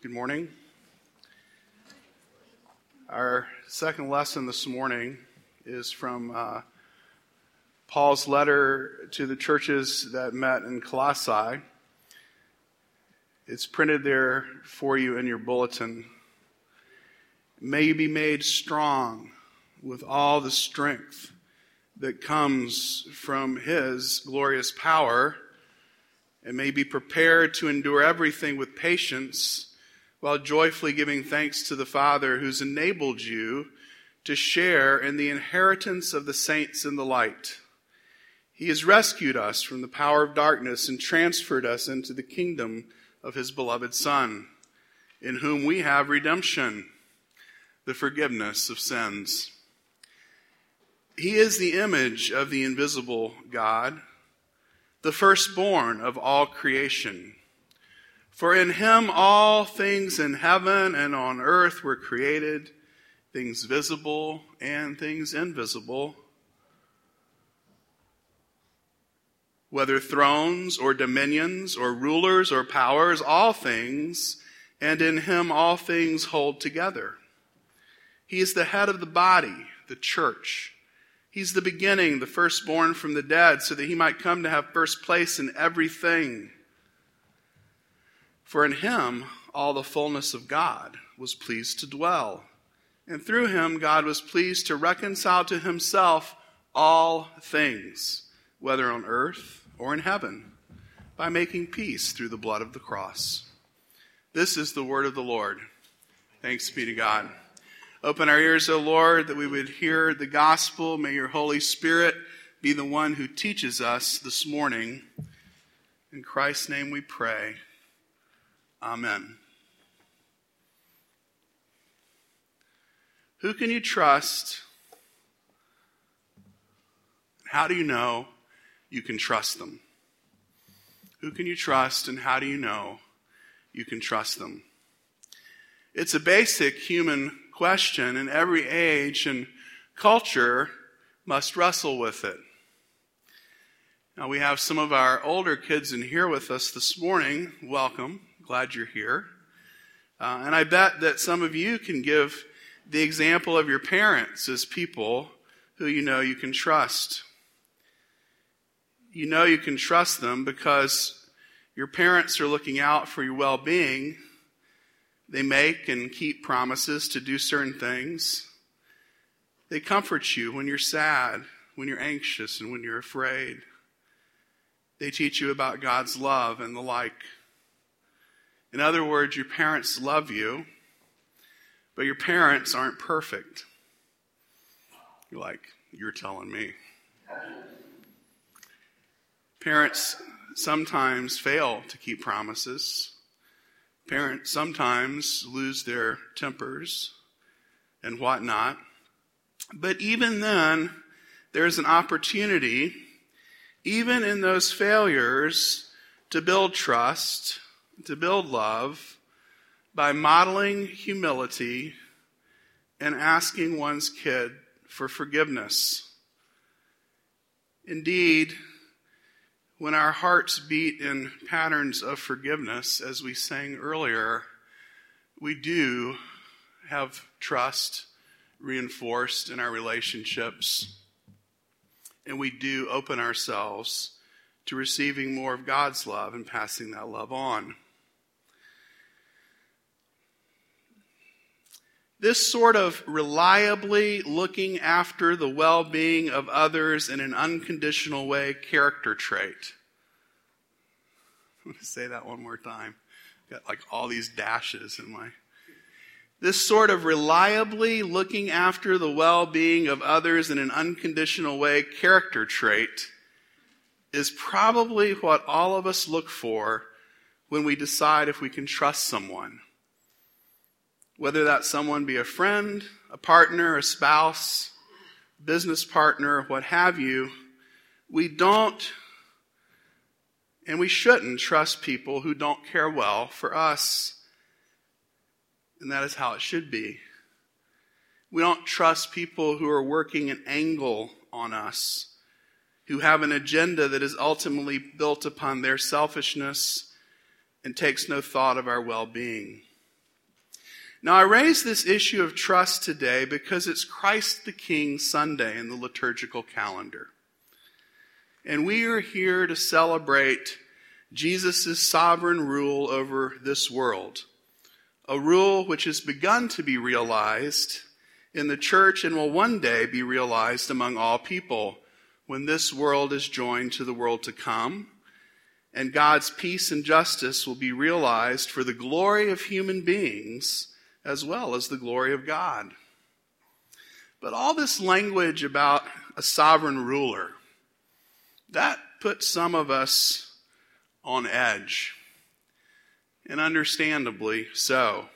Good morning. Our second lesson this morning is from uh, Paul's letter to the churches that met in Colossae. It's printed there for you in your bulletin. May you be made strong with all the strength that comes from his glorious power and may be prepared to endure everything with patience while joyfully giving thanks to the Father who's enabled you to share in the inheritance of the saints in the light. He has rescued us from the power of darkness and transferred us into the kingdom of his beloved Son, in whom we have redemption, the forgiveness of sins. He is the image of the invisible God the firstborn of all creation. For in him all things in heaven and on earth were created, things visible and things invisible. Whether thrones or dominions or rulers or powers, all things, and in him all things hold together. He is the head of the body, the church He's the beginning, the firstborn from the dead, so that he might come to have first place in everything. For in him all the fullness of God was pleased to dwell. And through him God was pleased to reconcile to himself all things, whether on earth or in heaven, by making peace through the blood of the cross. This is the word of the Lord. Thanks be to God. Open our ears, O Lord, that we would hear the gospel. May your Holy Spirit be the one who teaches us this morning. In Christ's name we pray. Amen. Who can you trust? How do you know you can trust them? Who can you trust, and how do you know you can trust them? It's a basic human question, and every age and culture must wrestle with it. Now, we have some of our older kids in here with us this morning. Welcome. Glad you're here. Uh, and I bet that some of you can give the example of your parents as people who you know you can trust. You know you can trust them because your parents are looking out for your well being they make and keep promises to do certain things. They comfort you when you're sad, when you're anxious, and when you're afraid. They teach you about God's love and the like. In other words, your parents love you, but your parents aren't perfect. You're like, you're telling me. Parents sometimes fail to keep promises. Parents sometimes lose their tempers and whatnot. But even then, there's an opportunity, even in those failures, to build trust, to build love by modeling humility and asking one's kid for forgiveness. Indeed, when our hearts beat in patterns of forgiveness, as we sang earlier, we do have trust reinforced in our relationships, and we do open ourselves to receiving more of God's love and passing that love on. This sort of reliably looking after the well being of others in an unconditional way character trait. I'm going to say that one more time. Got like all these dashes in my. This sort of reliably looking after the well being of others in an unconditional way character trait is probably what all of us look for when we decide if we can trust someone whether that someone be a friend, a partner, a spouse, business partner, what have you, we don't and we shouldn't trust people who don't care well for us. And that is how it should be. We don't trust people who are working an angle on us, who have an agenda that is ultimately built upon their selfishness and takes no thought of our well being. Now, I raise this issue of trust today because it's Christ the King Sunday in the liturgical calendar. And we are here to celebrate Jesus' sovereign rule over this world, a rule which has begun to be realized in the church and will one day be realized among all people when this world is joined to the world to come and God's peace and justice will be realized for the glory of human beings as well as the glory of God. But all this language about a sovereign ruler, that puts some of us on edge. And understandably so.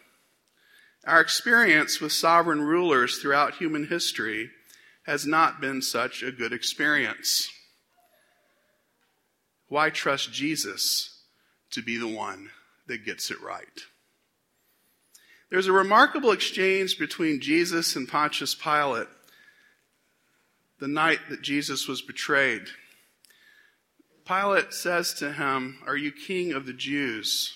Our experience with sovereign rulers throughout human history has not been such a good experience. Why trust Jesus to be the one that gets it right? There's a remarkable exchange between Jesus and Pontius Pilate the night that Jesus was betrayed. Pilate says to him, Are you king of the Jews?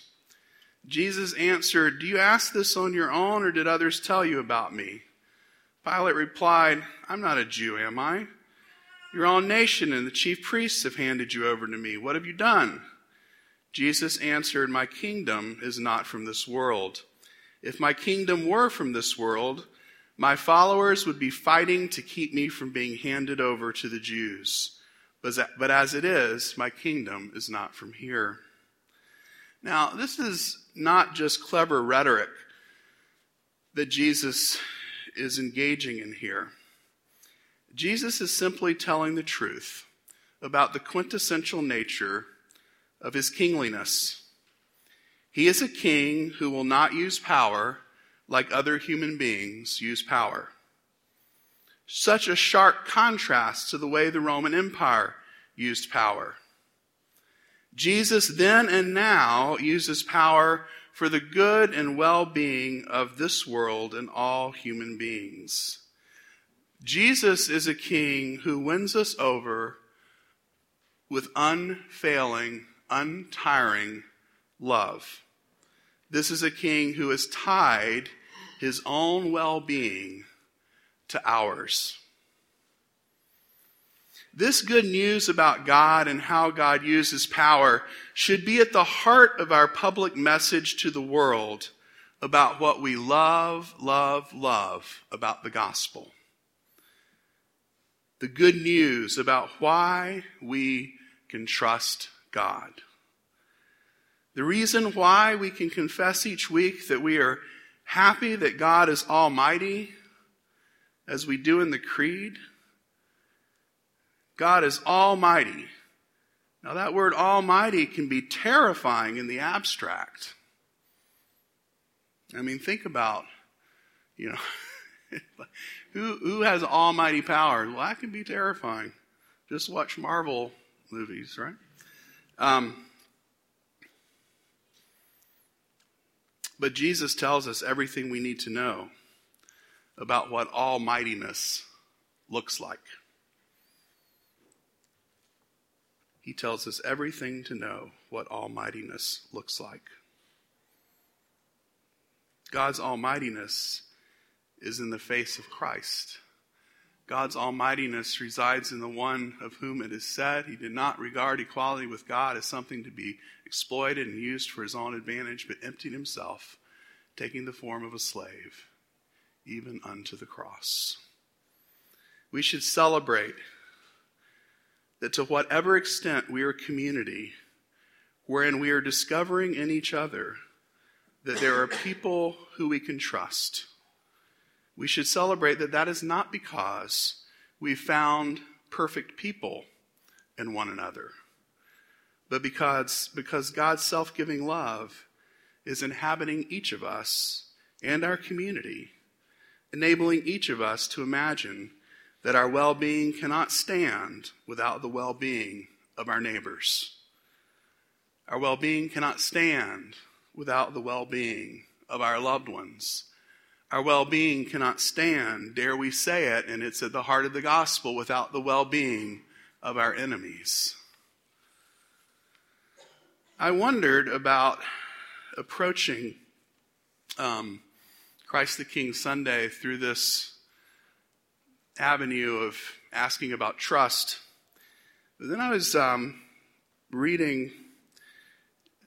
Jesus answered, Do you ask this on your own, or did others tell you about me? Pilate replied, I'm not a Jew, am I? Your own nation and the chief priests have handed you over to me. What have you done? Jesus answered, My kingdom is not from this world. If my kingdom were from this world, my followers would be fighting to keep me from being handed over to the Jews. But as it is, my kingdom is not from here. Now, this is not just clever rhetoric that Jesus is engaging in here. Jesus is simply telling the truth about the quintessential nature of his kingliness. He is a king who will not use power like other human beings use power. Such a sharp contrast to the way the Roman Empire used power. Jesus then and now uses power for the good and well being of this world and all human beings. Jesus is a king who wins us over with unfailing, untiring love. This is a king who has tied his own well being to ours. This good news about God and how God uses power should be at the heart of our public message to the world about what we love, love, love about the gospel. The good news about why we can trust God. The reason why we can confess each week that we are happy that God is almighty, as we do in the Creed God is almighty. Now, that word almighty can be terrifying in the abstract. I mean, think about, you know, who, who has almighty power? Well, that can be terrifying. Just watch Marvel movies, right? Um, but Jesus tells us everything we need to know about what almightiness looks like. He tells us everything to know what almightiness looks like. God's almightiness is in the face of Christ. God's almightiness resides in the one of whom it is said he did not regard equality with God as something to be exploited and used for his own advantage, but emptied himself, taking the form of a slave, even unto the cross. We should celebrate that to whatever extent we are a community wherein we are discovering in each other that there are people who we can trust, we should celebrate that that is not because we found perfect people in one another, but because, because God's self giving love is inhabiting each of us and our community, enabling each of us to imagine that our well being cannot stand without the well being of our neighbors. Our well being cannot stand without the well being of our loved ones. Our well being cannot stand, dare we say it, and it's at the heart of the gospel, without the well being of our enemies. I wondered about approaching um, Christ the King Sunday through this avenue of asking about trust. But then I was um, reading,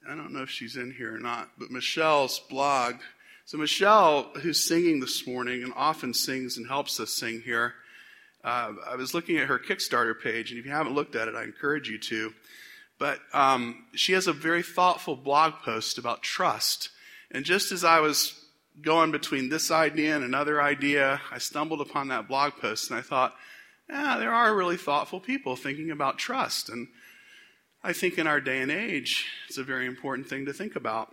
I don't know if she's in here or not, but Michelle's blog. So, Michelle, who's singing this morning and often sings and helps us sing here, uh, I was looking at her Kickstarter page, and if you haven't looked at it, I encourage you to. But um, she has a very thoughtful blog post about trust. And just as I was going between this idea and another idea, I stumbled upon that blog post and I thought, yeah, there are really thoughtful people thinking about trust. And I think in our day and age, it's a very important thing to think about.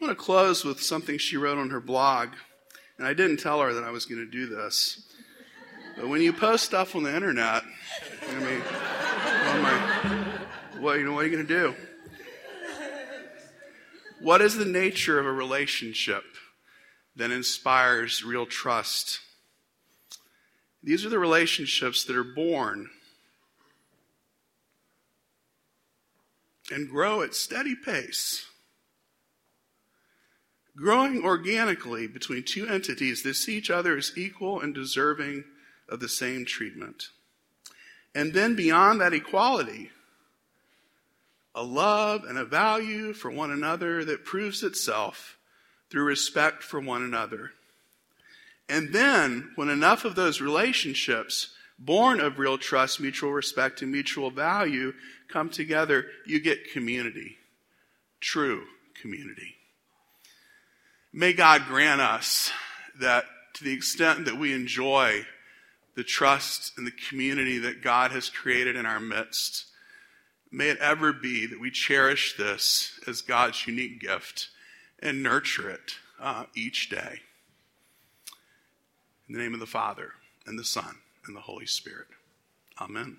I want to close with something she wrote on her blog. And I didn't tell her that I was going to do this. But when you post stuff on the internet, I mean, my, what, you know, what are you going to do? What is the nature of a relationship that inspires real trust? These are the relationships that are born and grow at steady pace. Growing organically between two entities that see each other as equal and deserving of the same treatment. And then beyond that equality, a love and a value for one another that proves itself through respect for one another. And then, when enough of those relationships, born of real trust, mutual respect, and mutual value, come together, you get community. True community. May God grant us that to the extent that we enjoy the trust and the community that God has created in our midst, may it ever be that we cherish this as God's unique gift and nurture it uh, each day. In the name of the Father, and the Son, and the Holy Spirit. Amen.